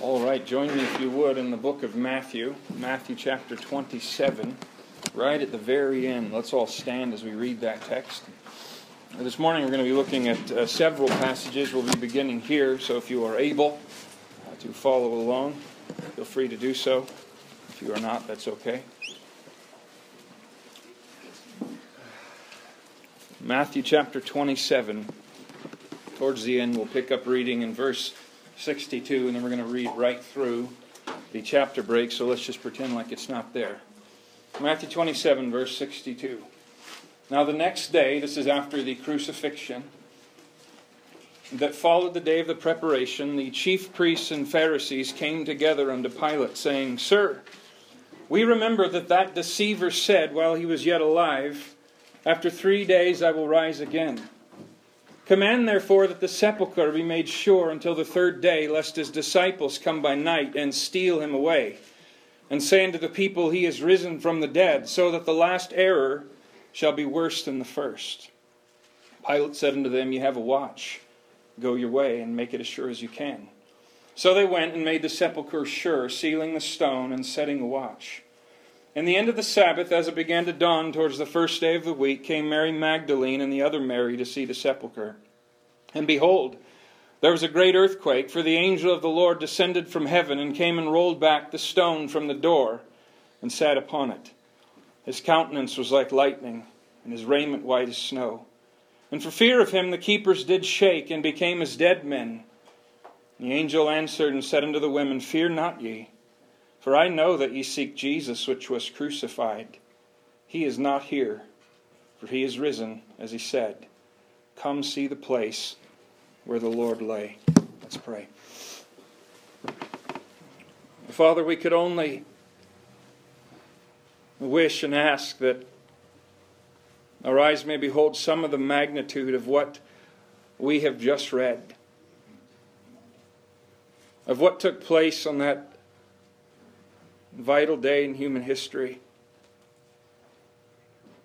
All right, join me if you would in the book of Matthew, Matthew chapter 27, right at the very end. Let's all stand as we read that text. This morning we're going to be looking at uh, several passages. We'll be beginning here, so if you are able uh, to follow along, feel free to do so. If you are not, that's okay. Matthew chapter 27. Towards the end, we'll pick up reading in verse 62, and then we're going to read right through the chapter break, so let's just pretend like it's not there. Matthew 27, verse 62. Now, the next day, this is after the crucifixion, that followed the day of the preparation, the chief priests and Pharisees came together unto Pilate, saying, Sir, we remember that that deceiver said while he was yet alive, After three days I will rise again. Command therefore that the sepulchre be made sure until the third day, lest his disciples come by night and steal him away, and say unto the people, He is risen from the dead, so that the last error shall be worse than the first. Pilate said unto them, You have a watch. Go your way, and make it as sure as you can. So they went and made the sepulchre sure, sealing the stone and setting a watch. In the end of the Sabbath, as it began to dawn towards the first day of the week, came Mary Magdalene and the other Mary to see the sepulchre. And behold, there was a great earthquake, for the angel of the Lord descended from heaven and came and rolled back the stone from the door and sat upon it. His countenance was like lightning, and his raiment white as snow. And for fear of him, the keepers did shake and became as dead men. The angel answered and said unto the women, Fear not ye. For I know that ye seek Jesus, which was crucified. He is not here, for he is risen, as he said. Come see the place where the Lord lay. Let's pray. Father, we could only wish and ask that our eyes may behold some of the magnitude of what we have just read, of what took place on that vital day in human history.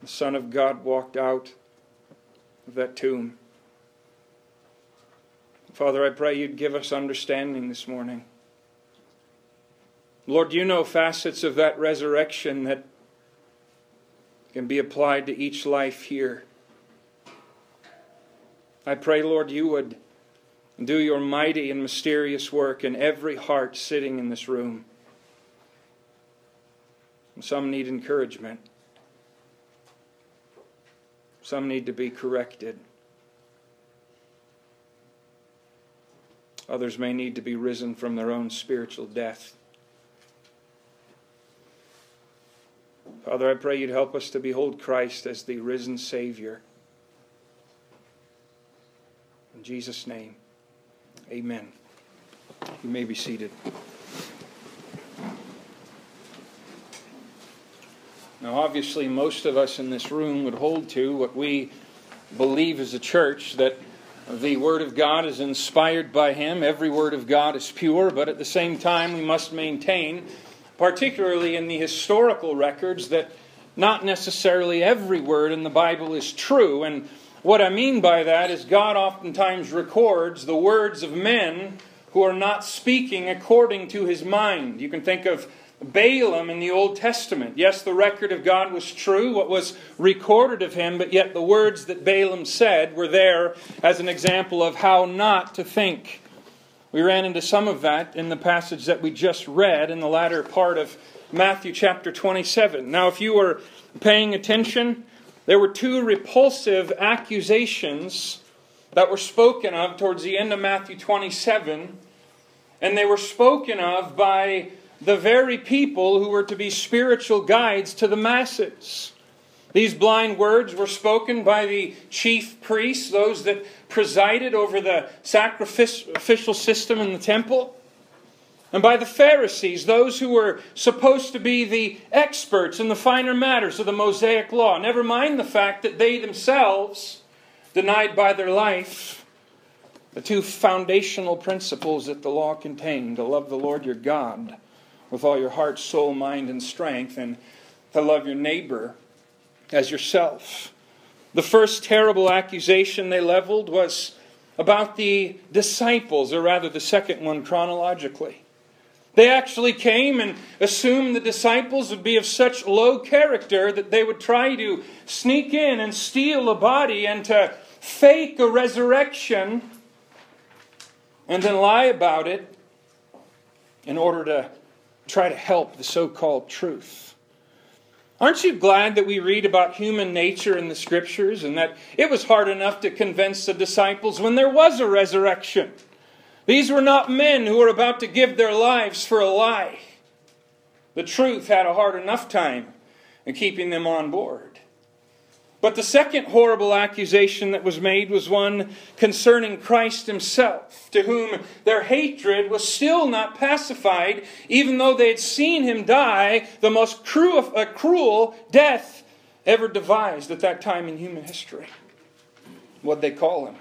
The Son of God walked out of that tomb. Father, I pray you'd give us understanding this morning. Lord, you know facets of that resurrection that can be applied to each life here. I pray, Lord, you would do your mighty and mysterious work in every heart sitting in this room. Some need encouragement. Some need to be corrected. Others may need to be risen from their own spiritual death. Father, I pray you'd help us to behold Christ as the risen Savior. In Jesus' name, amen. You may be seated. Now, obviously, most of us in this room would hold to what we believe as a church that the Word of God is inspired by Him. Every Word of God is pure, but at the same time, we must maintain, particularly in the historical records, that not necessarily every word in the Bible is true. And what I mean by that is God oftentimes records the words of men who are not speaking according to His mind. You can think of Balaam in the Old Testament. Yes, the record of God was true, what was recorded of him, but yet the words that Balaam said were there as an example of how not to think. We ran into some of that in the passage that we just read in the latter part of Matthew chapter 27. Now, if you were paying attention, there were two repulsive accusations that were spoken of towards the end of Matthew 27, and they were spoken of by the very people who were to be spiritual guides to the masses. These blind words were spoken by the chief priests, those that presided over the sacrificial system in the temple, and by the Pharisees, those who were supposed to be the experts in the finer matters of the Mosaic law. Never mind the fact that they themselves denied by their life the two foundational principles that the law contained to love the Lord your God with all your heart, soul, mind, and strength, and to love your neighbor as yourself. The first terrible accusation they leveled was about the disciples, or rather the second one chronologically. They actually came and assumed the disciples would be of such low character that they would try to sneak in and steal a body and to fake a resurrection and then lie about it in order to try to help the so called truth. Aren't you glad that we read about human nature in the scriptures and that it was hard enough to convince the disciples when there was a resurrection? These were not men who were about to give their lives for a lie. The truth had a hard enough time in keeping them on board. But the second horrible accusation that was made was one concerning Christ himself, to whom their hatred was still not pacified, even though they had seen him die the most cruel, uh, cruel death ever devised at that time in human history. What'd they call him?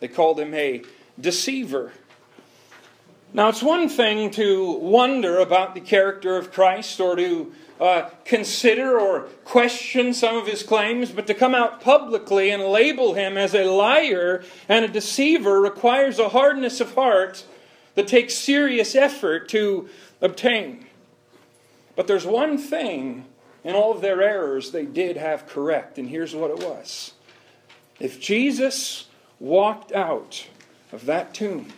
They called him a deceiver. Now, it's one thing to wonder about the character of Christ or to uh, consider or question some of his claims, but to come out publicly and label him as a liar and a deceiver requires a hardness of heart that takes serious effort to obtain. But there's one thing in all of their errors they did have correct, and here's what it was. If Jesus walked out of that tomb,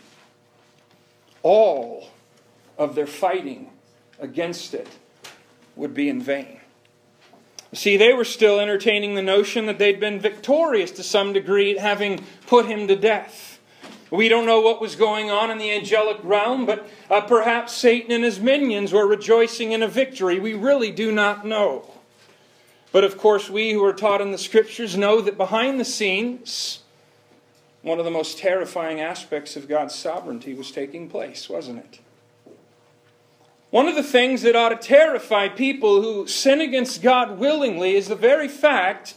all of their fighting against it would be in vain. See, they were still entertaining the notion that they'd been victorious to some degree at having put him to death. We don't know what was going on in the angelic realm, but uh, perhaps Satan and his minions were rejoicing in a victory. We really do not know. But of course, we who are taught in the scriptures know that behind the scenes, one of the most terrifying aspects of God's sovereignty was taking place, wasn't it? One of the things that ought to terrify people who sin against God willingly is the very fact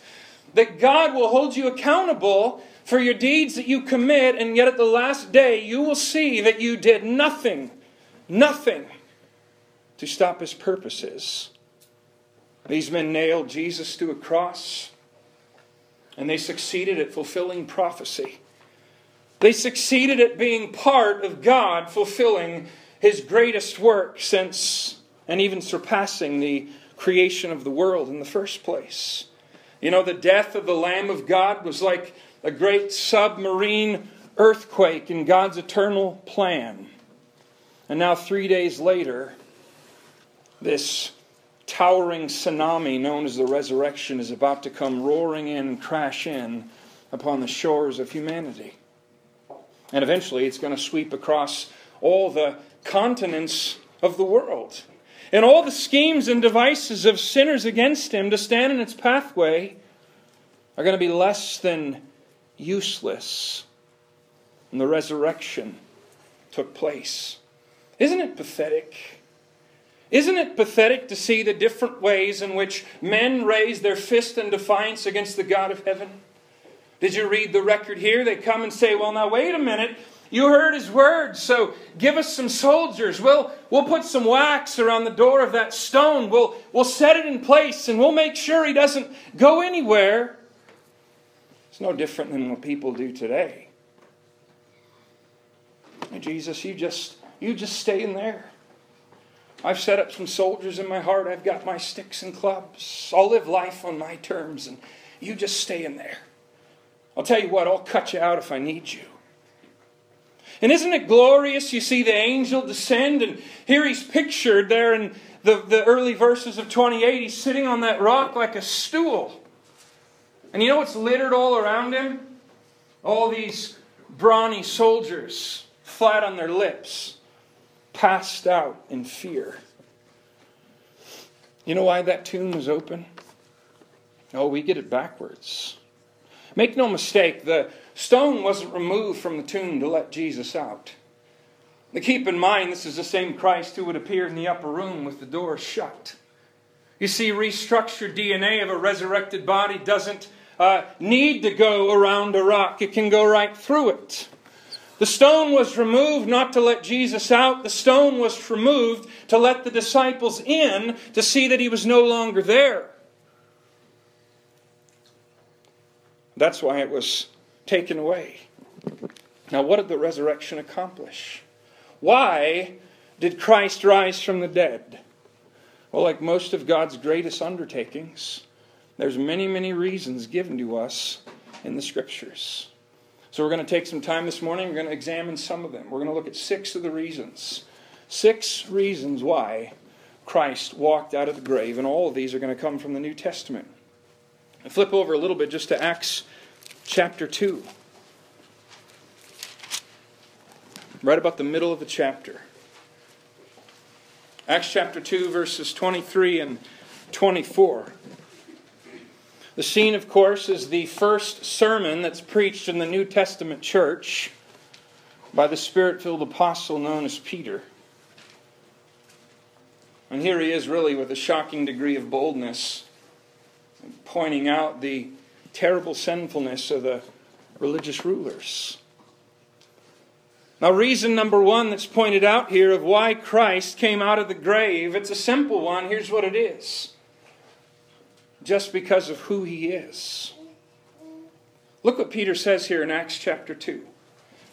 that God will hold you accountable for your deeds that you commit, and yet at the last day you will see that you did nothing, nothing to stop his purposes. These men nailed Jesus to a cross, and they succeeded at fulfilling prophecy. They succeeded at being part of God fulfilling his greatest work since and even surpassing the creation of the world in the first place. You know, the death of the Lamb of God was like a great submarine earthquake in God's eternal plan. And now, three days later, this towering tsunami known as the resurrection is about to come roaring in and crash in upon the shores of humanity. And eventually, it's going to sweep across all the continents of the world. And all the schemes and devices of sinners against him to stand in its pathway are going to be less than useless. And the resurrection took place. Isn't it pathetic? Isn't it pathetic to see the different ways in which men raise their fist in defiance against the God of heaven? Did you read the record here? They come and say, Well, now, wait a minute. You heard his words, so give us some soldiers. We'll, we'll put some wax around the door of that stone. We'll, we'll set it in place and we'll make sure he doesn't go anywhere. It's no different than what people do today. Jesus, you just you just stay in there. I've set up some soldiers in my heart. I've got my sticks and clubs. I'll live life on my terms, and you just stay in there. I'll tell you what, I'll cut you out if I need you. And isn't it glorious? You see the angel descend, and here he's pictured there in the, the early verses of 28. He's sitting on that rock like a stool. And you know what's littered all around him? All these brawny soldiers, flat on their lips, passed out in fear. You know why that tomb was open? Oh, we get it backwards. Make no mistake, the stone wasn't removed from the tomb to let Jesus out. Now keep in mind, this is the same Christ who would appear in the upper room with the door shut. You see, restructured DNA of a resurrected body doesn't uh, need to go around a rock, it can go right through it. The stone was removed not to let Jesus out, the stone was removed to let the disciples in to see that he was no longer there. That's why it was taken away. Now, what did the resurrection accomplish? Why did Christ rise from the dead? Well, like most of God's greatest undertakings, there's many, many reasons given to us in the scriptures. So we're going to take some time this morning. We're going to examine some of them. We're going to look at six of the reasons. Six reasons why Christ walked out of the grave, and all of these are going to come from the New Testament. And flip over a little bit just to Acts chapter 2. Right about the middle of the chapter. Acts chapter 2, verses 23 and 24. The scene, of course, is the first sermon that's preached in the New Testament church by the spirit filled apostle known as Peter. And here he is, really, with a shocking degree of boldness, pointing out the terrible sinfulness of the religious rulers. Now, reason number one that's pointed out here of why Christ came out of the grave, it's a simple one. Here's what it is just because of who he is. Look what Peter says here in Acts chapter 2,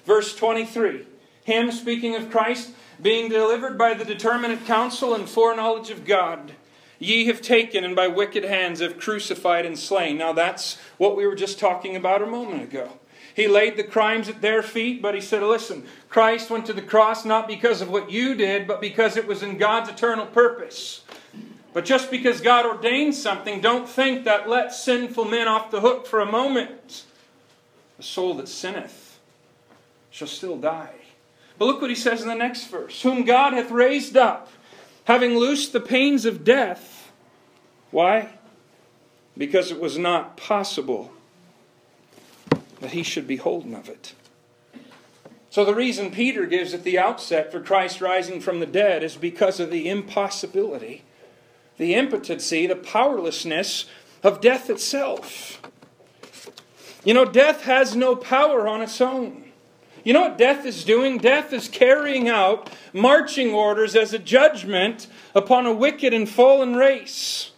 verse 23. Him, speaking of Christ, being delivered by the determinate counsel and foreknowledge of God, ye have taken and by wicked hands have crucified and slain. Now that's what we were just talking about a moment ago. He laid the crimes at their feet, but he said, Listen, Christ went to the cross not because of what you did, but because it was in God's eternal purpose. But just because God ordained something, don't think that lets sinful men off the hook for a moment. The soul that sinneth shall still die. But look what he says in the next verse Whom God hath raised up, having loosed the pains of death. Why? Because it was not possible that he should be holden of it. So, the reason Peter gives at the outset for Christ rising from the dead is because of the impossibility the impotency, the powerlessness of death itself. You know, death has no power on its own. You know what death is doing? Death is carrying out marching orders as a judgment upon a wicked and fallen race.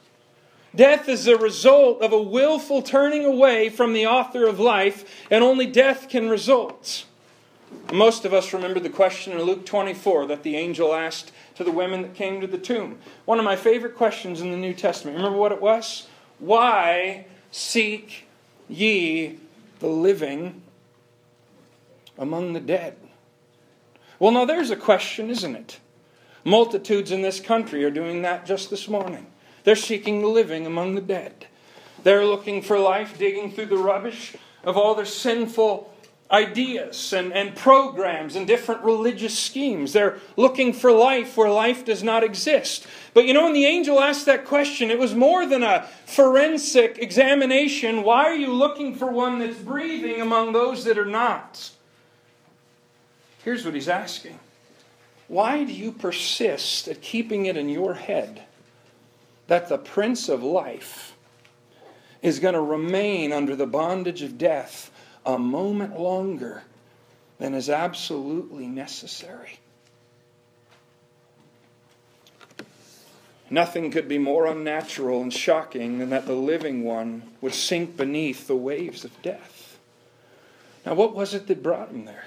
Death is a result of a willful turning away from the author of life, and only death can result. Most of us remember the question in Luke 24 that the angel asked to the women that came to the tomb. One of my favorite questions in the New Testament. Remember what it was? Why seek ye the living among the dead? Well, now there's a question, isn't it? Multitudes in this country are doing that just this morning. They're seeking the living among the dead. They're looking for life, digging through the rubbish of all their sinful ideas and, and programs and different religious schemes. They're looking for life where life does not exist. But you know, when the angel asked that question, it was more than a forensic examination. Why are you looking for one that's breathing among those that are not? Here's what he's asking Why do you persist at keeping it in your head that the Prince of Life is going to remain under the bondage of death? a moment longer than is absolutely necessary. Nothing could be more unnatural and shocking than that the living one would sink beneath the waves of death. Now, what was it that brought him there?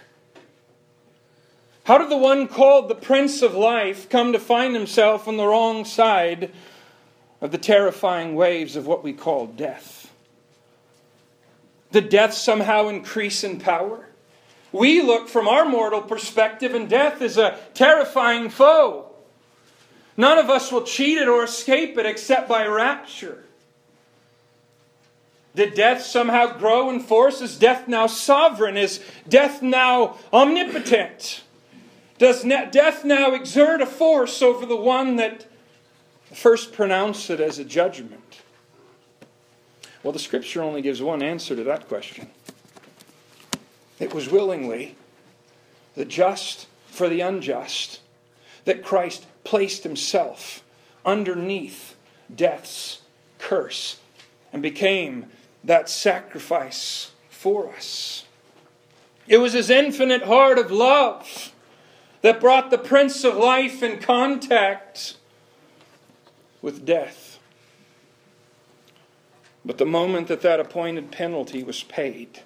How did the one called the Prince of Life come to find himself on the wrong side of the terrifying waves of what we call death? Did death somehow increase in power? We look from our mortal perspective, and death is a terrifying foe. None of us will cheat it or escape it except by rapture. Did death somehow grow in force? Is death now sovereign? Is death now omnipotent? Does death now exert a force over the one that first pronounce it as a judgment? Well, the scripture only gives one answer to that question. It was willingly, the just for the unjust, that Christ placed himself underneath death's curse and became that sacrifice for us. It was his infinite heart of love that brought the Prince of Life in contact with death. But the moment that that appointed penalty was paid,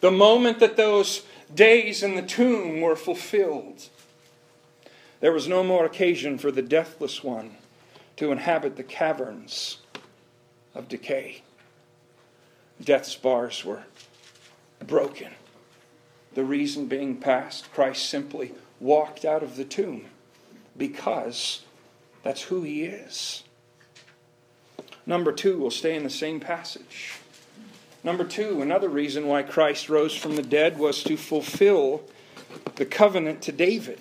the moment that those days in the tomb were fulfilled, there was no more occasion for the deathless one to inhabit the caverns of decay. Death's bars were broken. The reason being past, Christ simply walked out of the tomb because that's who he is. Number two, we'll stay in the same passage. Number two, another reason why Christ rose from the dead was to fulfill the covenant to David.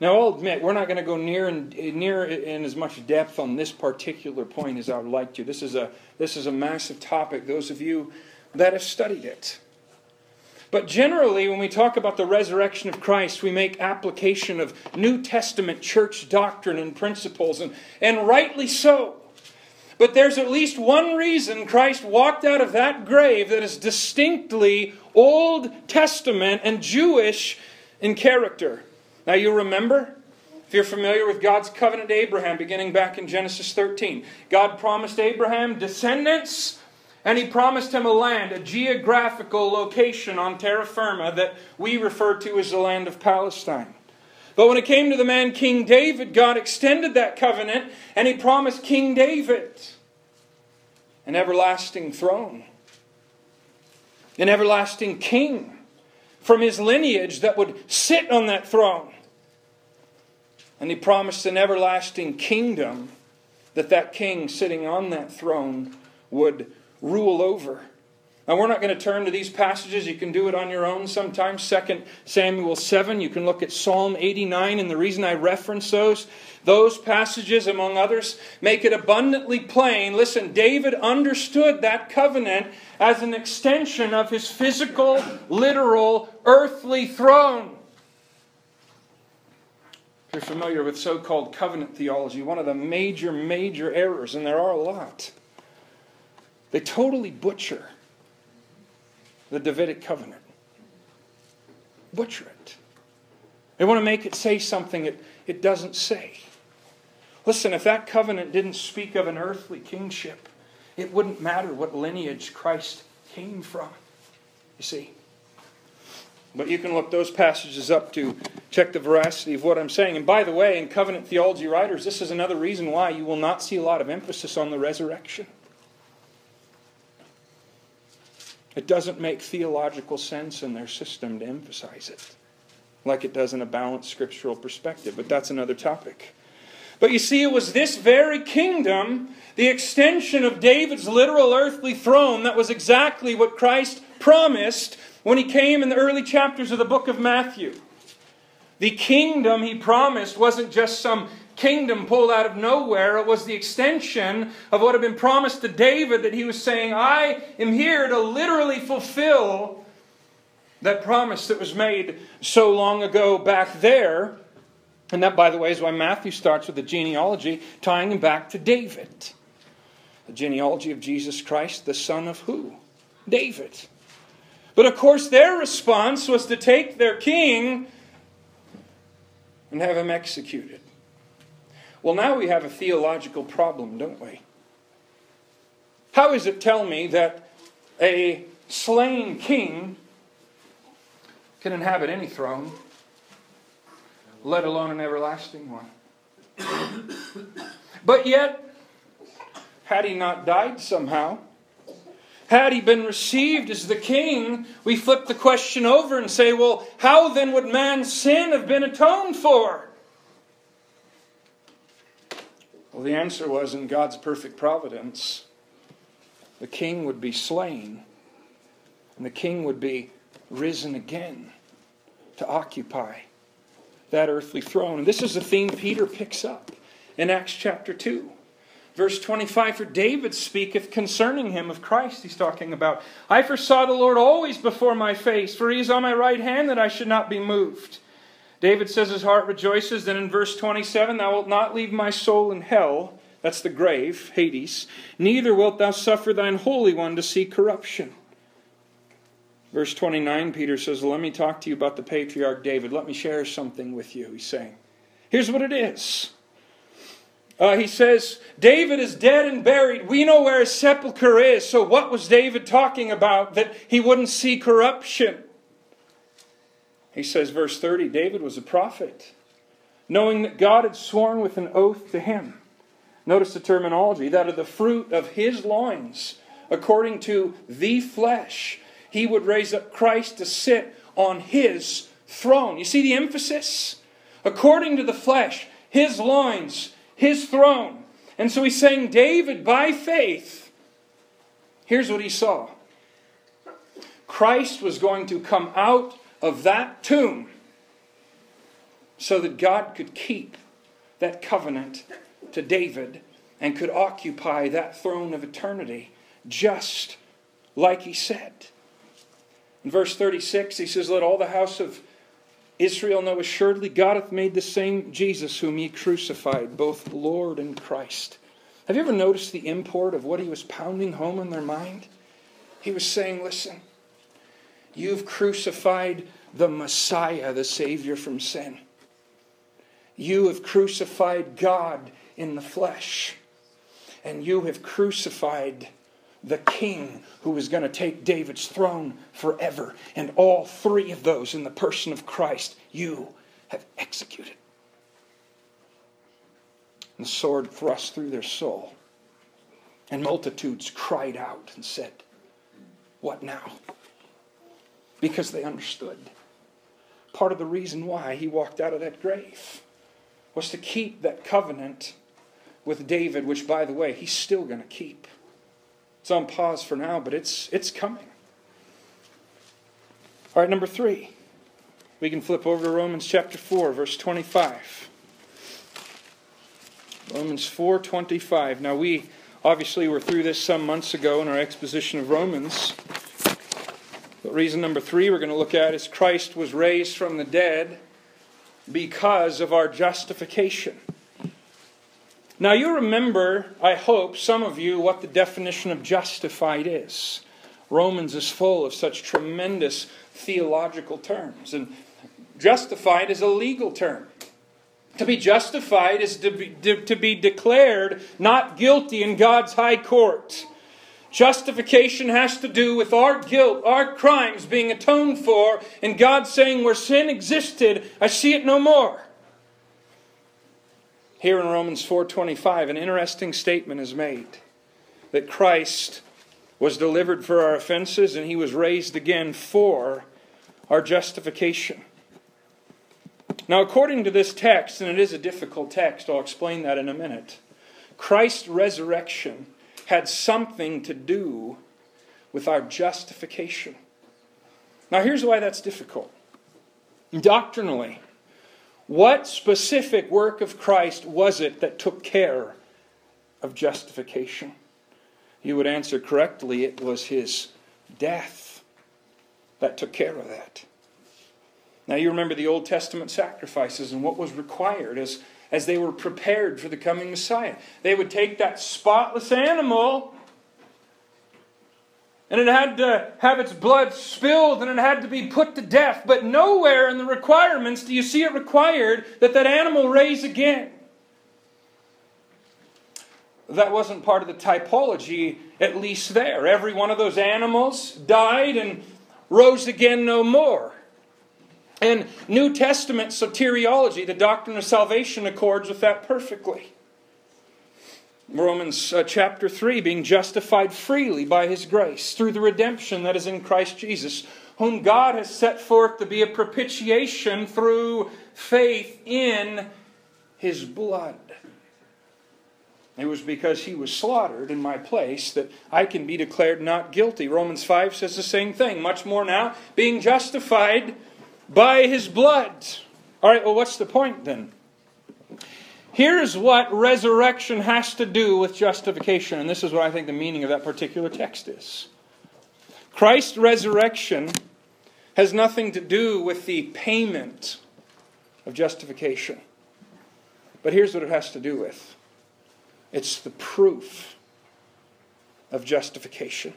Now, I'll admit, we're not going to go near and near in as much depth on this particular point as I would like to. This is a this is a massive topic. Those of you that have studied it. But generally, when we talk about the resurrection of Christ, we make application of New Testament church doctrine and principles, and, and rightly so. But there's at least one reason Christ walked out of that grave that is distinctly Old Testament and Jewish in character. Now, you remember, if you're familiar with God's covenant to Abraham, beginning back in Genesis 13, God promised Abraham descendants, and he promised him a land, a geographical location on terra firma that we refer to as the land of Palestine. But when it came to the man King David, God extended that covenant and he promised King David an everlasting throne, an everlasting king from his lineage that would sit on that throne. And he promised an everlasting kingdom that that king sitting on that throne would rule over. Now, we're not going to turn to these passages. You can do it on your own sometimes. 2 Samuel 7, you can look at Psalm 89. And the reason I reference those, those passages, among others, make it abundantly plain. Listen, David understood that covenant as an extension of his physical, literal, earthly throne. If you're familiar with so called covenant theology, one of the major, major errors, and there are a lot, they totally butcher the Davidic covenant. Butcher it. They want to make it say something it, it doesn't say. Listen, if that covenant didn't speak of an earthly kingship, it wouldn't matter what lineage Christ came from. You see? But you can look those passages up to check the veracity of what I'm saying. And by the way, in covenant theology writers, this is another reason why you will not see a lot of emphasis on the resurrection. It doesn't make theological sense in their system to emphasize it, like it does in a balanced scriptural perspective, but that's another topic. But you see, it was this very kingdom, the extension of David's literal earthly throne, that was exactly what Christ promised when he came in the early chapters of the book of Matthew. The kingdom he promised wasn't just some kingdom pulled out of nowhere. It was the extension of what had been promised to David that he was saying, I am here to literally fulfill that promise that was made so long ago back there. And that, by the way, is why Matthew starts with the genealogy, tying him back to David. The genealogy of Jesus Christ, the son of who? David. But of course, their response was to take their king and have him executed. Well, now we have a theological problem, don't we? How is it, tell me, that a slain king can inhabit any throne, let alone an everlasting one? but yet, had he not died somehow, had he been received as the king, we flip the question over and say, well, how then would man's sin have been atoned for? Well, the answer was in God's perfect providence, the king would be slain, and the king would be risen again to occupy that earthly throne. And this is the theme Peter picks up in Acts chapter 2. Verse 25 For David speaketh concerning him of Christ, he's talking about. I foresaw the Lord always before my face, for he is on my right hand that I should not be moved. David says his heart rejoices. Then in verse 27, Thou wilt not leave my soul in hell. That's the grave, Hades. Neither wilt thou suffer thine Holy One to see corruption. Verse 29, Peter says, Let me talk to you about the patriarch David. Let me share something with you, he's saying. Here's what it is. Uh, he says, David is dead and buried. We know where his sepulchre is. So, what was David talking about that he wouldn't see corruption? He says, verse 30 David was a prophet. knowing that God had sworn with an oath to him. Notice the terminology that of the fruit of his loins, according to the flesh, he would raise up Christ to sit on his throne. You see the emphasis? According to the flesh, his loins, his throne. And so he's saying, David, by faith, here's what he saw Christ was going to come out of that tomb so that God could keep that covenant to David and could occupy that throne of eternity just like he said. In verse 36, he says, Let all the house of Israel know assuredly God hath made the same Jesus whom ye crucified, both Lord and Christ. Have you ever noticed the import of what he was pounding home in their mind? He was saying, Listen, you've crucified the Messiah, the Savior from sin. You have crucified God in the flesh. And you have crucified the king who is going to take David's throne forever. And all three of those in the person of Christ, you have executed. And the sword thrust through their soul. And multitudes cried out and said, What now? Because they understood. Part of the reason why he walked out of that grave was to keep that covenant with David, which, by the way, he's still going to keep. It's on pause for now, but it's, it's coming. All right, number three. We can flip over to Romans chapter 4, verse 25. Romans 4:25. Now we obviously were through this some months ago in our exposition of Romans. But reason number 3 we're going to look at is Christ was raised from the dead because of our justification. Now, you remember, I hope, some of you, what the definition of justified is. Romans is full of such tremendous theological terms. And justified is a legal term. To be justified is to be, to, to be declared not guilty in God's high court. Justification has to do with our guilt, our crimes being atoned for, and God saying, Where sin existed, I see it no more. Here in Romans 4:25 an interesting statement is made that Christ was delivered for our offenses and he was raised again for our justification. Now according to this text and it is a difficult text I'll explain that in a minute. Christ's resurrection had something to do with our justification. Now here's why that's difficult. Doctrinally, what specific work of Christ was it that took care of justification? You would answer correctly it was his death that took care of that. Now, you remember the Old Testament sacrifices and what was required as, as they were prepared for the coming Messiah. They would take that spotless animal and it had to have its blood spilled and it had to be put to death. But nowhere in the requirements do you see it required that that animal raise again. That wasn't part of the typology, at least there. Every one of those animals died and rose again no more. And New Testament soteriology, the doctrine of salvation, accords with that perfectly. Romans uh, chapter 3 being justified freely by his grace through the redemption that is in Christ Jesus, whom God has set forth to be a propitiation through faith in his blood. It was because he was slaughtered in my place that I can be declared not guilty. Romans 5 says the same thing. Much more now, being justified by his blood. All right, well, what's the point then? Here's what resurrection has to do with justification, and this is what I think the meaning of that particular text is. Christ's resurrection has nothing to do with the payment of justification. But here's what it has to do with it's the proof of justification.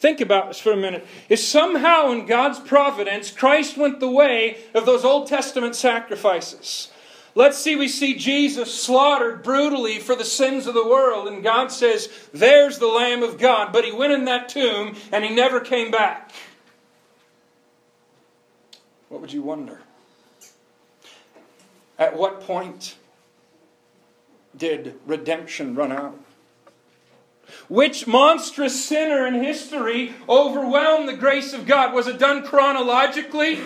Think about this for a minute. If somehow in God's providence Christ went the way of those Old Testament sacrifices, Let's see, we see Jesus slaughtered brutally for the sins of the world, and God says, There's the Lamb of God. But he went in that tomb and he never came back. What would you wonder? At what point did redemption run out? Which monstrous sinner in history overwhelmed the grace of God? Was it done chronologically?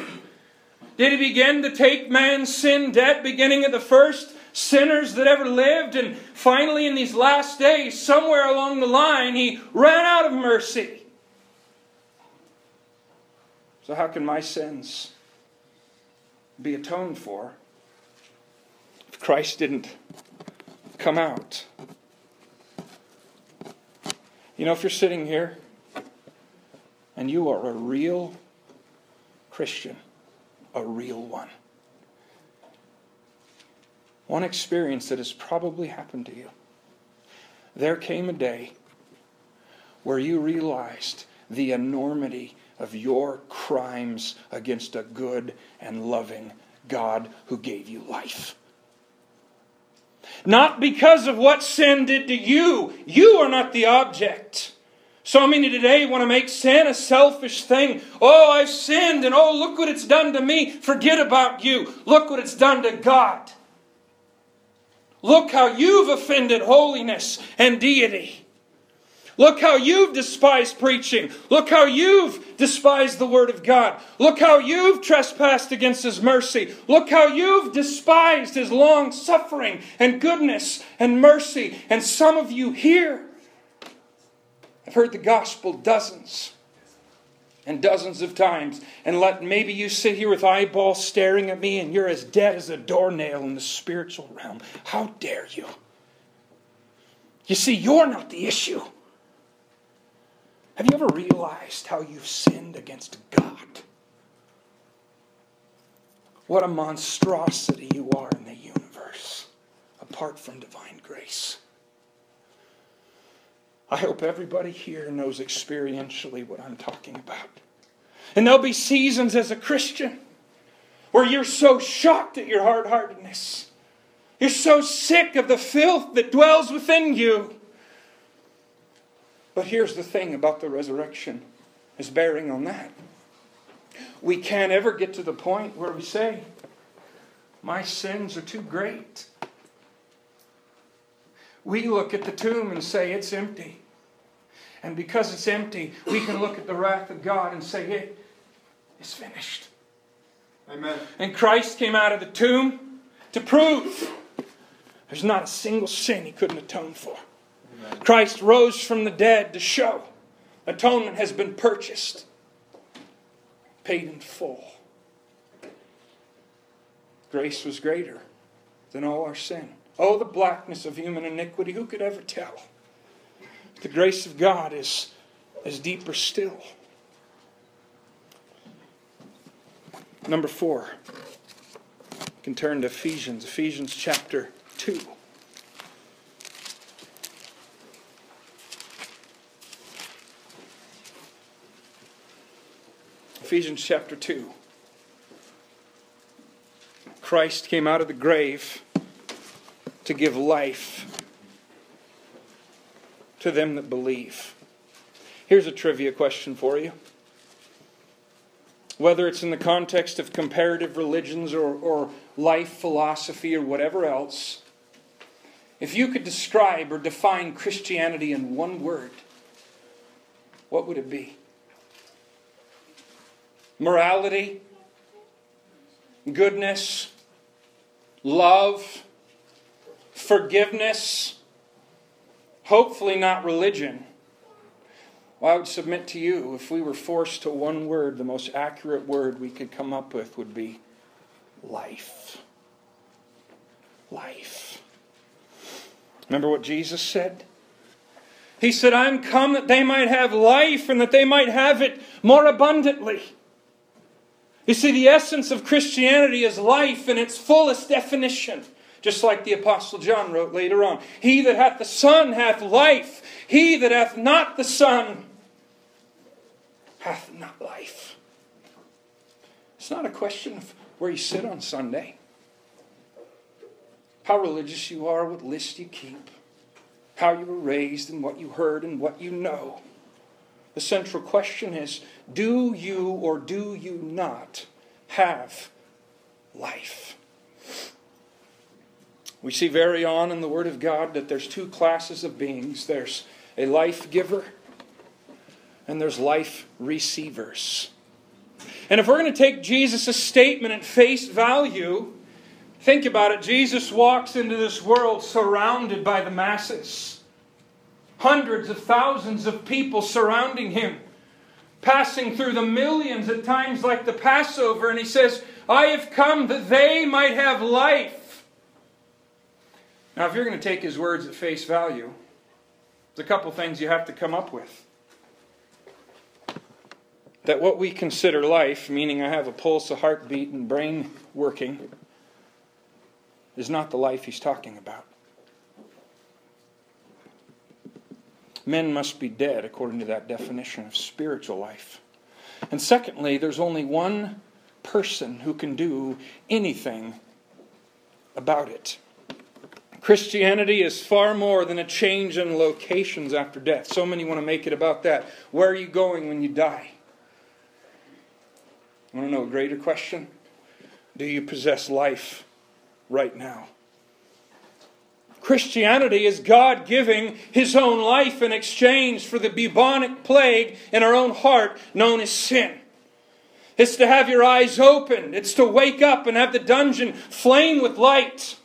Did he begin to take man's sin debt beginning at the first sinners that ever lived? And finally, in these last days, somewhere along the line, he ran out of mercy. So, how can my sins be atoned for if Christ didn't come out? You know, if you're sitting here and you are a real Christian, a real one, one experience that has probably happened to you. There came a day where you realized the enormity of your crimes against a good and loving God who gave you life. Not because of what sin did to you. You are not the object. So many today want to make sin a selfish thing. Oh, I've sinned, and oh, look what it's done to me. Forget about you. Look what it's done to God. Look how you've offended holiness and deity. Look how you've despised preaching. Look how you've despised the Word of God. Look how you've trespassed against His mercy. Look how you've despised His long suffering and goodness and mercy. And some of you here have heard the gospel dozens and dozens of times. And let maybe you sit here with eyeballs staring at me and you're as dead as a doornail in the spiritual realm. How dare you? You see, you're not the issue. Have you ever realized how you've sinned against God? What a monstrosity you are in the universe apart from divine grace. I hope everybody here knows experientially what I'm talking about. And there'll be seasons as a Christian where you're so shocked at your hard heartedness. You're so sick of the filth that dwells within you but here's the thing about the resurrection is bearing on that. We can't ever get to the point where we say, My sins are too great. We look at the tomb and say, It's empty. And because it's empty, we can look at the wrath of God and say, It is finished. Amen. And Christ came out of the tomb to prove there's not a single sin he couldn't atone for. Christ rose from the dead to show atonement has been purchased, paid in full. Grace was greater than all our sin. Oh, the blackness of human iniquity, who could ever tell? The grace of God is, is deeper still. Number four, you can turn to Ephesians, Ephesians chapter 2. Ephesians chapter 2. Christ came out of the grave to give life to them that believe. Here's a trivia question for you. Whether it's in the context of comparative religions or, or life philosophy or whatever else, if you could describe or define Christianity in one word, what would it be? Morality, goodness, love, forgiveness, hopefully not religion. Well, I would submit to you if we were forced to one word, the most accurate word we could come up with would be life. Life. Remember what Jesus said? He said, I'm come that they might have life and that they might have it more abundantly. You see, the essence of Christianity is life in its fullest definition. Just like the Apostle John wrote later on He that hath the Son hath life, he that hath not the Son hath not life. It's not a question of where you sit on Sunday, how religious you are, what list you keep, how you were raised, and what you heard and what you know. The central question is do you or do you not have life? We see very on in the Word of God that there's two classes of beings there's a life giver and there's life receivers. And if we're going to take Jesus' statement at face value, think about it. Jesus walks into this world surrounded by the masses, hundreds of thousands of people surrounding him, passing through the millions at times like the Passover, and he says, I have come that they might have life. Now, if you're going to take his words at face value, there's a couple things you have to come up with that what we consider life, meaning I have a pulse, a heartbeat, and brain working, is not the life he's talking about. Men must be dead according to that definition of spiritual life. And secondly, there's only one person who can do anything about it. Christianity is far more than a change in locations after death. So many want to make it about that. Where are you going when you die? Want to know a greater question? Do you possess life right now? Christianity is God giving His own life in exchange for the bubonic plague in our own heart known as sin. It's to have your eyes opened. It's to wake up and have the dungeon flame with light.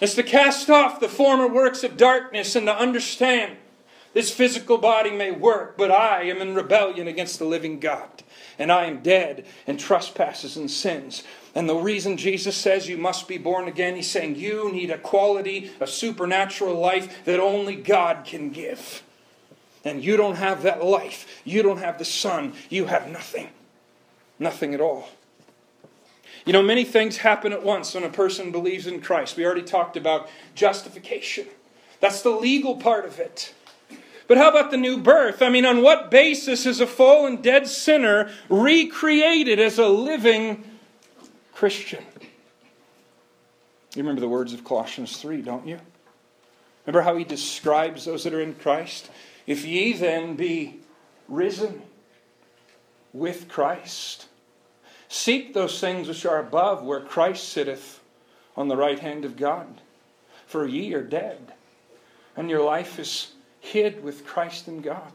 It's to cast off the former works of darkness and to understand this physical body may work, but I am in rebellion against the living God. And I am dead in trespasses and sins. And the reason Jesus says you must be born again, he's saying you need a quality, a supernatural life that only God can give. And you don't have that life. You don't have the Son. You have nothing. Nothing at all. You know, many things happen at once when a person believes in Christ. We already talked about justification, that's the legal part of it. But how about the new birth? I mean, on what basis is a fallen, dead sinner recreated as a living Christian? You remember the words of Colossians 3, don't you? Remember how he describes those that are in Christ? If ye then be risen with Christ, seek those things which are above, where Christ sitteth on the right hand of God. For ye are dead, and your life is hid with Christ in God.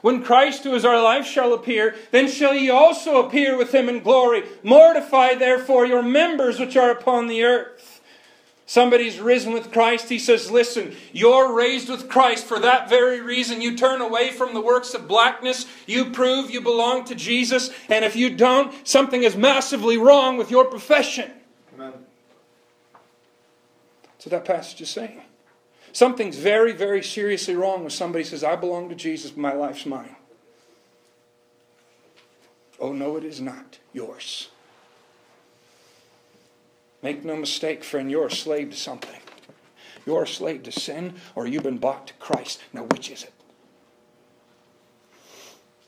When Christ, who is our life, shall appear, then shall ye also appear with him in glory. Mortify therefore your members which are upon the earth. Somebody's risen with Christ. He says, Listen, you're raised with Christ for that very reason. You turn away from the works of blackness. You prove you belong to Jesus. And if you don't, something is massively wrong with your profession. Amen. That's what that passage is saying. Something's very, very seriously wrong when somebody says, I belong to Jesus, my life's mine. Oh, no, it is not yours. Make no mistake, friend, you're a slave to something. You're a slave to sin, or you've been bought to Christ. Now, which is it?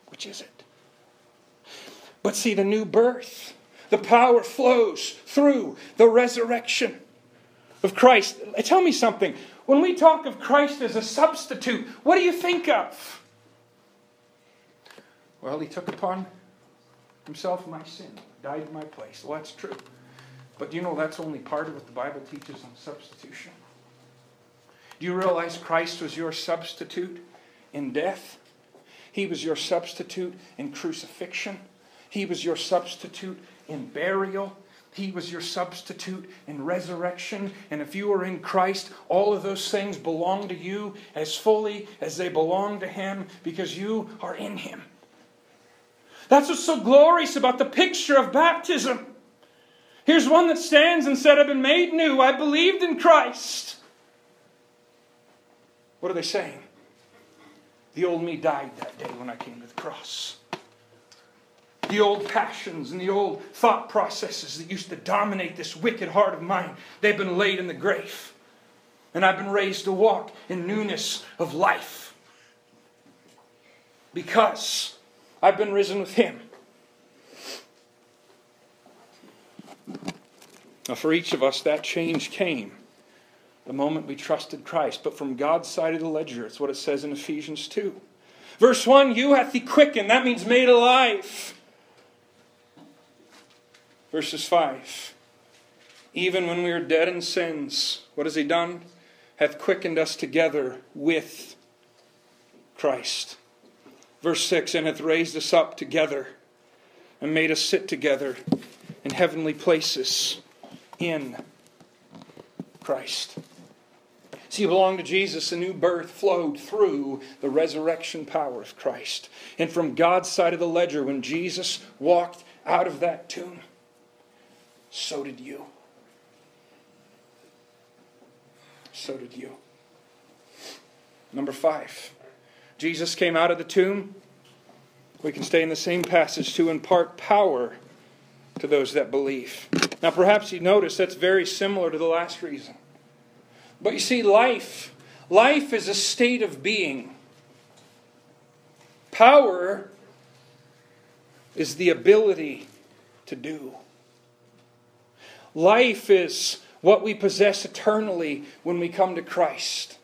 Which is it? But see, the new birth, the power flows through the resurrection of Christ. Tell me something. When we talk of Christ as a substitute, what do you think of? Well, he took upon himself my sin, died in my place. Well, that's true. But do you know that's only part of what the Bible teaches on substitution? Do you realize Christ was your substitute in death? He was your substitute in crucifixion. He was your substitute in burial. He was your substitute in resurrection. And if you are in Christ, all of those things belong to you as fully as they belong to Him because you are in Him. That's what's so glorious about the picture of baptism. Here's one that stands and said, I've been made new. I believed in Christ. What are they saying? The old me died that day when I came to the cross. The old passions and the old thought processes that used to dominate this wicked heart of mine, they've been laid in the grave. And I've been raised to walk in newness of life. Because I've been risen with Him. Now, for each of us, that change came the moment we trusted Christ. But from God's side of the ledger, it's what it says in Ephesians 2. Verse 1 You hath he quickened, that means made alive verses 5. even when we were dead in sins, what has he done? Hath quickened us together with Christ. Verse 6 And hath raised us up together and made us sit together in heavenly places in Christ. See, you belong to Jesus. A new birth flowed through the resurrection power of Christ. And from God's side of the ledger, when Jesus walked out of that tomb, so did you. So did you. Number five, Jesus came out of the tomb. We can stay in the same passage to impart power to those that believe. Now, perhaps you notice that's very similar to the last reason. But you see, life, life is a state of being. Power is the ability to do. Life is what we possess eternally when we come to Christ.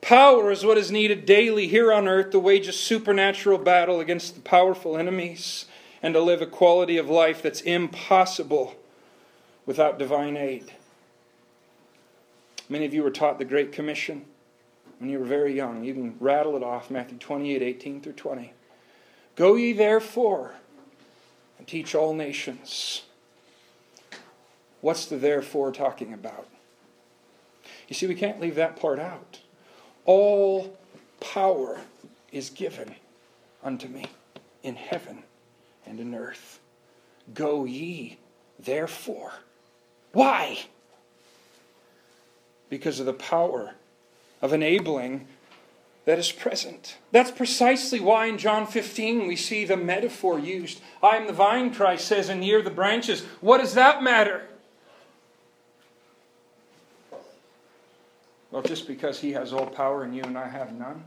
Power is what is needed daily here on earth to wage a supernatural battle against the powerful enemies and to live a quality of life that's impossible without divine aid. Many of you were taught the Great Commission when you were very young. You can rattle it off Matthew 28 18 through 20. Go ye therefore and teach all nations. What's the therefore talking about? You see, we can't leave that part out. All power is given unto me in heaven and in earth. Go ye therefore. Why? because of the power of enabling that is present. That's precisely why in John 15 we see the metaphor used. I am the vine, Christ says, and ye are the branches. What does that matter? Well, just because he has all power and you and I have none.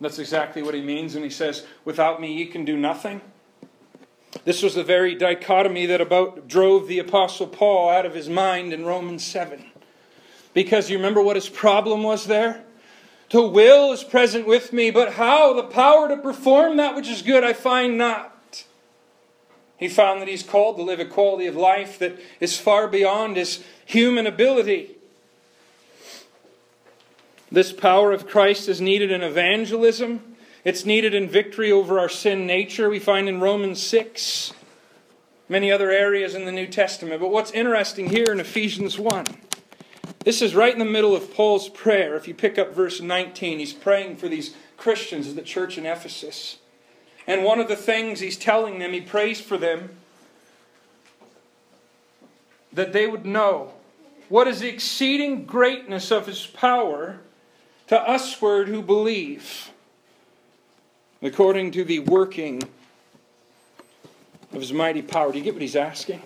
That's exactly what he means when he says, Without me ye can do nothing. This was the very dichotomy that about drove the apostle Paul out of his mind in Romans 7. Because you remember what his problem was there? To will is present with me, but how? The power to perform that which is good I find not. He found that he's called to live a quality of life that is far beyond his human ability. This power of Christ is needed in evangelism it's needed in victory over our sin nature, we find in Romans 6, many other areas in the New Testament. But what's interesting here in Ephesians 1, this is right in the middle of Paul's prayer. If you pick up verse 19, he's praying for these Christians of the church in Ephesus. And one of the things he's telling them, he prays for them that they would know what is the exceeding greatness of his power to usward who believe according to the working of his mighty power. Do you get what he's asking?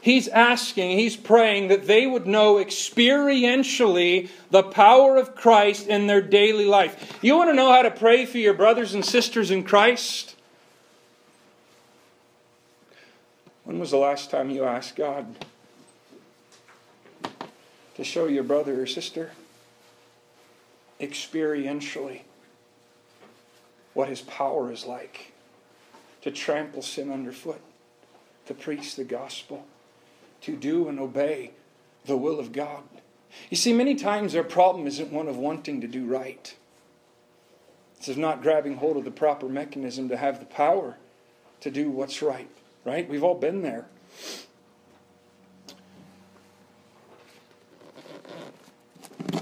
He's asking, he's praying that they would know experientially the power of Christ in their daily life. You want to know how to pray for your brothers and sisters in Christ? When was the last time you asked God to show your brother or sister experientially what his power is like to trample sin underfoot, to preach the gospel, to do and obey the will of God. You see, many times our problem isn't one of wanting to do right. It's of not grabbing hold of the proper mechanism to have the power to do what's right. Right? We've all been there.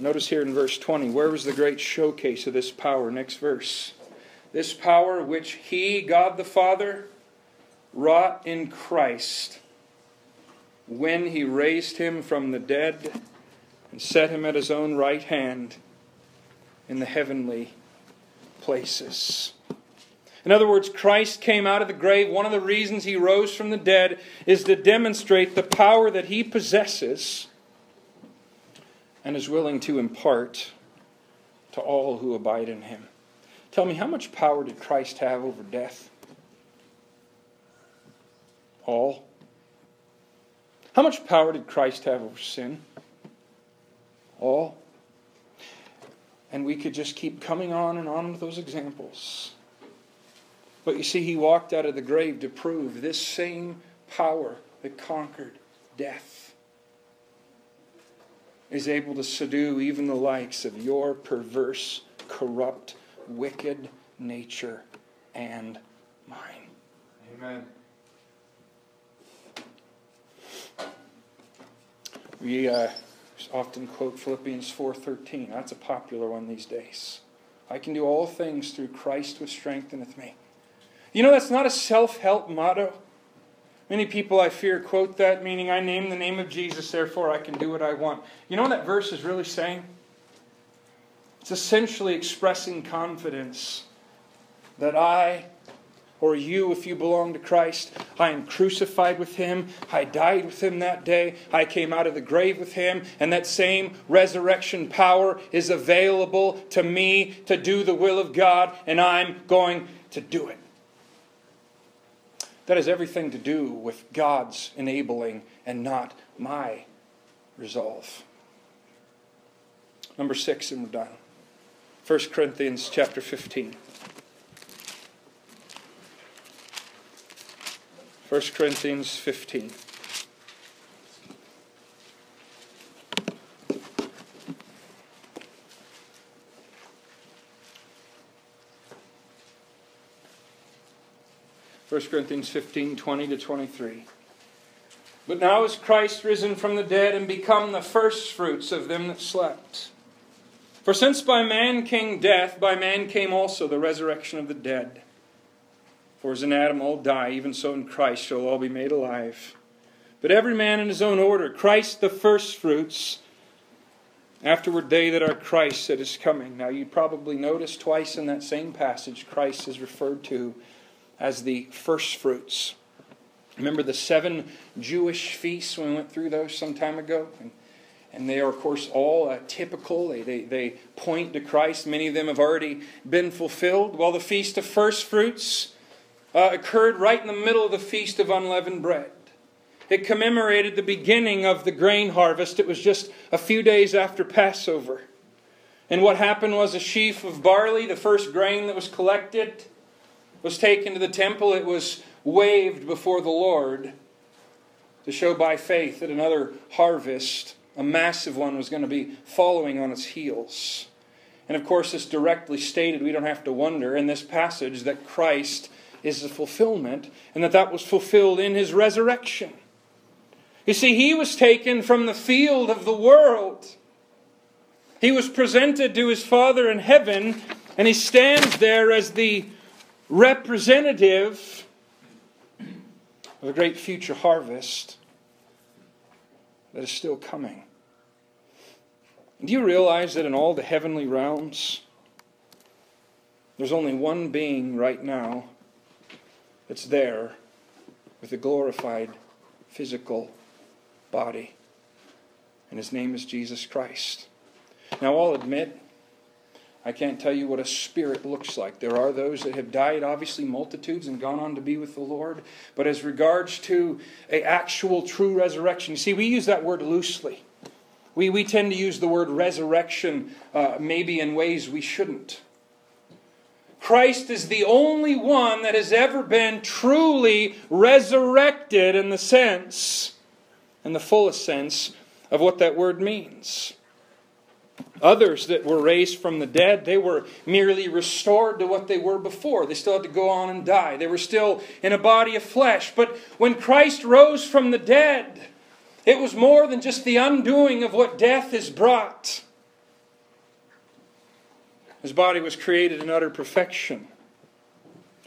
Notice here in verse 20, where was the great showcase of this power? Next verse. This power which He, God the Father, wrought in Christ when He raised Him from the dead and set Him at His own right hand in the heavenly places. In other words, Christ came out of the grave. One of the reasons he rose from the dead is to demonstrate the power that he possesses and is willing to impart to all who abide in him. Tell me, how much power did Christ have over death? All. How much power did Christ have over sin? All. And we could just keep coming on and on with those examples. But you see, he walked out of the grave to prove this same power that conquered death is able to subdue even the likes of your perverse, corrupt, wicked nature and mine. Amen. We uh, often quote Philippians 4:13. That's a popular one these days. I can do all things through Christ who strengtheneth me. You know that's not a self-help motto. Many people, I fear, quote that, meaning, I name the name of Jesus, therefore I can do what I want. You know what that verse is really saying? It's essentially expressing confidence that I, or you, if you belong to Christ, I am crucified with Him. I died with Him that day. I came out of the grave with Him. And that same resurrection power is available to me to do the will of God, and I'm going to do it. That has everything to do with God's enabling and not my resolve. Number six, and we're done. 1 Corinthians chapter 15. 1 Corinthians 15. First Corinthians 15, 20 to 23. But now is Christ risen from the dead and become the firstfruits of them that slept. For since by man came death, by man came also the resurrection of the dead. For as in Adam all die, even so in Christ shall all be made alive. But every man in his own order Christ the firstfruits, afterward they that are Christ that is coming. Now you probably notice twice in that same passage Christ is referred to as the first fruits. Remember the seven Jewish feasts when we went through those some time ago? And, and they are, of course, all uh, typical. They, they, they point to Christ. Many of them have already been fulfilled. Well, the Feast of Firstfruits uh, occurred right in the middle of the Feast of Unleavened Bread. It commemorated the beginning of the grain harvest. It was just a few days after Passover. And what happened was a sheaf of barley, the first grain that was collected, was taken to the temple. It was waved before the Lord to show by faith that another harvest, a massive one, was going to be following on its heels. And of course, this directly stated, we don't have to wonder in this passage that Christ is the fulfillment and that that was fulfilled in his resurrection. You see, he was taken from the field of the world. He was presented to his Father in heaven, and he stands there as the representative of a great future harvest that is still coming. Do you realize that in all the heavenly realms, there's only one being right now that's there with a glorified physical body? And his name is Jesus Christ. Now, I'll admit, I can't tell you what a spirit looks like. There are those that have died, obviously multitudes, and gone on to be with the Lord. But as regards to a actual true resurrection, you see, we use that word loosely. We, we tend to use the word resurrection uh, maybe in ways we shouldn't. Christ is the only one that has ever been truly resurrected in the sense, in the fullest sense, of what that word means. Others that were raised from the dead, they were merely restored to what they were before. They still had to go on and die. They were still in a body of flesh. But when Christ rose from the dead, it was more than just the undoing of what death has brought. His body was created in utter perfection.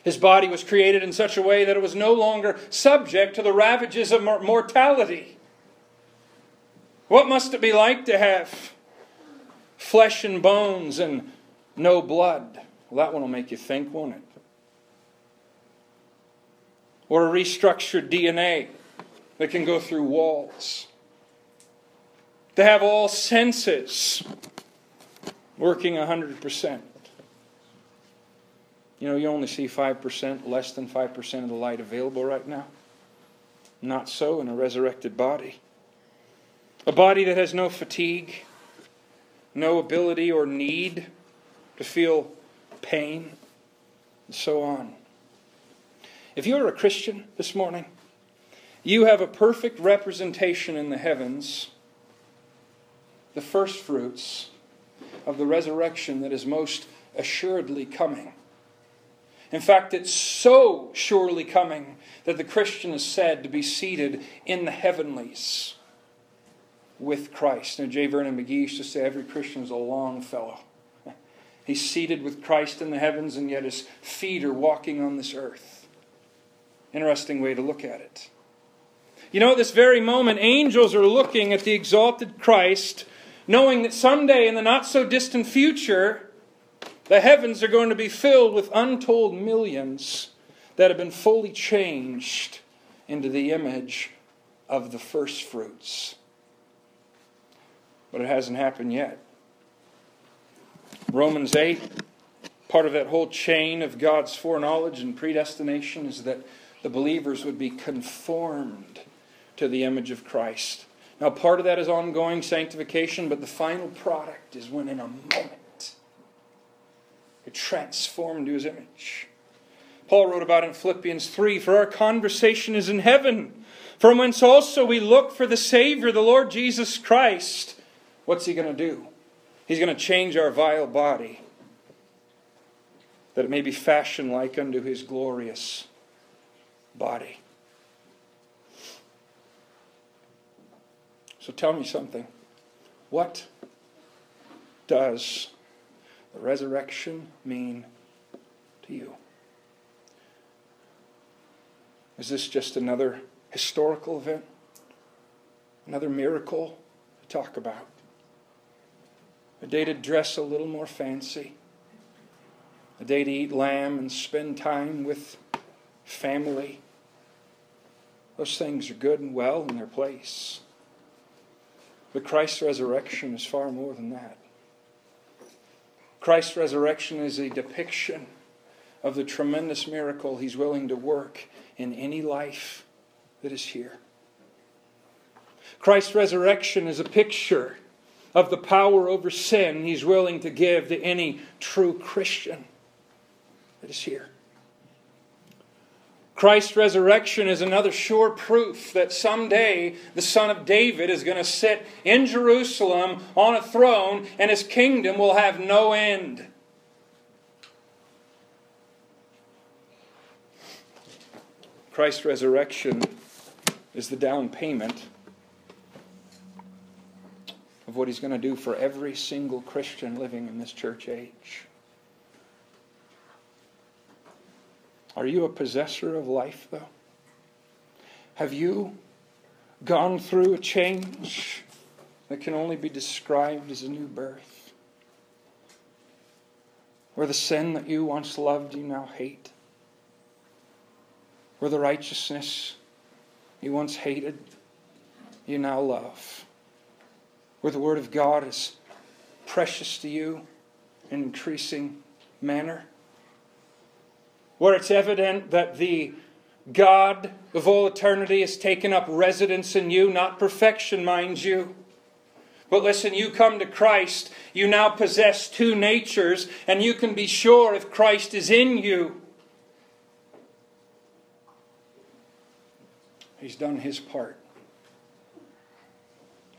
His body was created in such a way that it was no longer subject to the ravages of mortality. What must it be like to have flesh and bones and no blood. Well, that one will make you think, won't it? Or a restructured DNA that can go through walls. To have all senses working 100%. You know, you only see 5%, less than 5% of the light available right now. Not so in a resurrected body. A body that has no fatigue, no ability or need to feel pain, and so on. If you're a Christian this morning, You have a perfect representation in the heavens, the first fruits of the resurrection that is most assuredly coming. In fact, it's so surely coming that the Christian is said to be seated in the heavenlies with Christ. Now, J. Vernon McGee used to say every Christian is a long fellow. He's seated with Christ in the heavens, and yet his feet are walking on this earth. Interesting way to look at it. You know, at this very moment, angels are looking at the exalted Christ, knowing that someday in the not so distant future, the heavens are going to be filled with untold millions that have been fully changed into the image of the first fruits. But it hasn't happened yet. Romans 8, part of that whole chain of God's foreknowledge and predestination is that the believers would be conformed to the image of Christ. Now, part of that is ongoing sanctification, but the final product is when in a moment you're transformed to his image. Paul wrote about in Philippians 3 For our conversation is in heaven, from whence also we look for the Savior, the Lord Jesus Christ. What's he going to do? He's going to change our vile body that it may be fashioned like unto his glorious body. So tell me something. What does the resurrection mean to you? Is this just another historical event? Another miracle to talk about? A day to dress a little more fancy? A day to eat lamb and spend time with family? Those things are good and well in their place. But Christ's resurrection is far more than that. Christ's resurrection is a depiction of the tremendous miracle he's willing to work in any life that is here. Christ's resurrection is a picture of the power over sin he's willing to give to any true Christian that is here. Christ's resurrection is another sure proof that someday the Son of David is going to sit in Jerusalem on a throne and his kingdom will have no end. Christ's resurrection is the down payment of what he's going to do for every single Christian living in this church age. Are you a possessor of life, though? Have you gone through a change that can only be described as a new birth? Where the sin that you once loved, you now hate? Where the righteousness you once hated, you now love? Where the Word of God is precious to you in an increasing manner? where it's evident that the God of all eternity has taken up residence in you, not perfection, mind you. But listen, you come to Christ, you now possess two natures, and you can be sure if Christ is in you, He's done His part.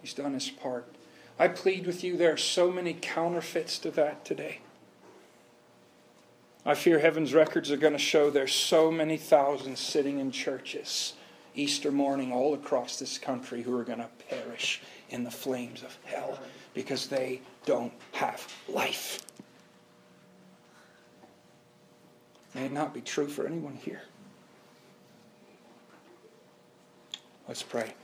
He's done His part. I plead with you, there are so many counterfeits to that today. I fear heaven's records are going to show there's so many thousands sitting in churches Easter morning all across this country who are going to perish in the flames of hell because they don't have life. May it not be true for anyone here. Let's pray.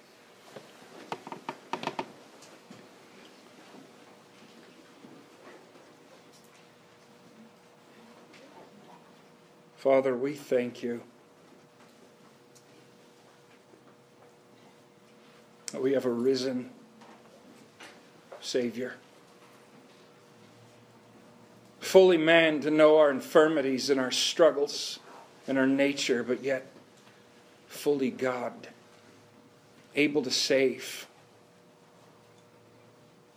Father, we thank you that we have a risen Savior. Fully man to know our infirmities and our struggles and our nature, but yet fully God, able to save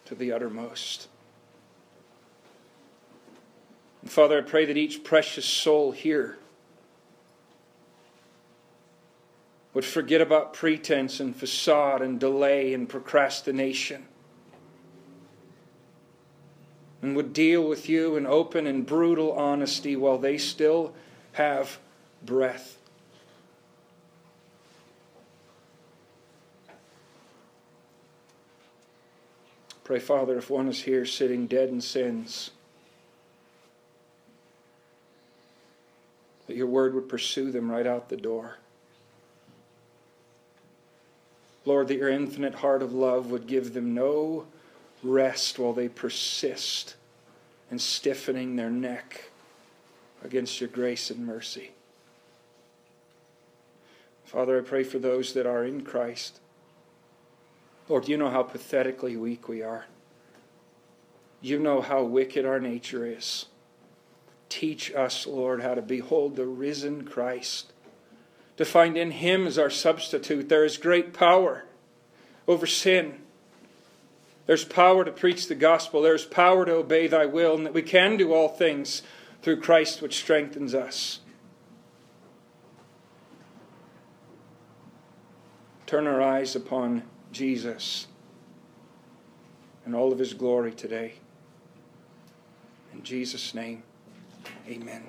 to the uttermost. And Father, I pray that each precious soul here would forget about pretense and facade and delay and procrastination and would deal with you in open and brutal honesty while they still have breath. Pray, Father, if one is here sitting dead in sins, that your word would pursue them right out the door. Lord, that your infinite heart of love would give them no rest while they persist in stiffening their neck against your grace and mercy. Father, I pray for those that are in Christ. Lord, you know how pathetically weak we are. You know how wicked our nature is. Teach us, Lord, how to behold the risen Christ, to find in Him as our substitute. There is great power over sin. There's power to preach the gospel. There's power to obey thy will, and that we can do all things through Christ which strengthens us. Turn our eyes upon Jesus and all of his glory today. In Jesus' name, amen.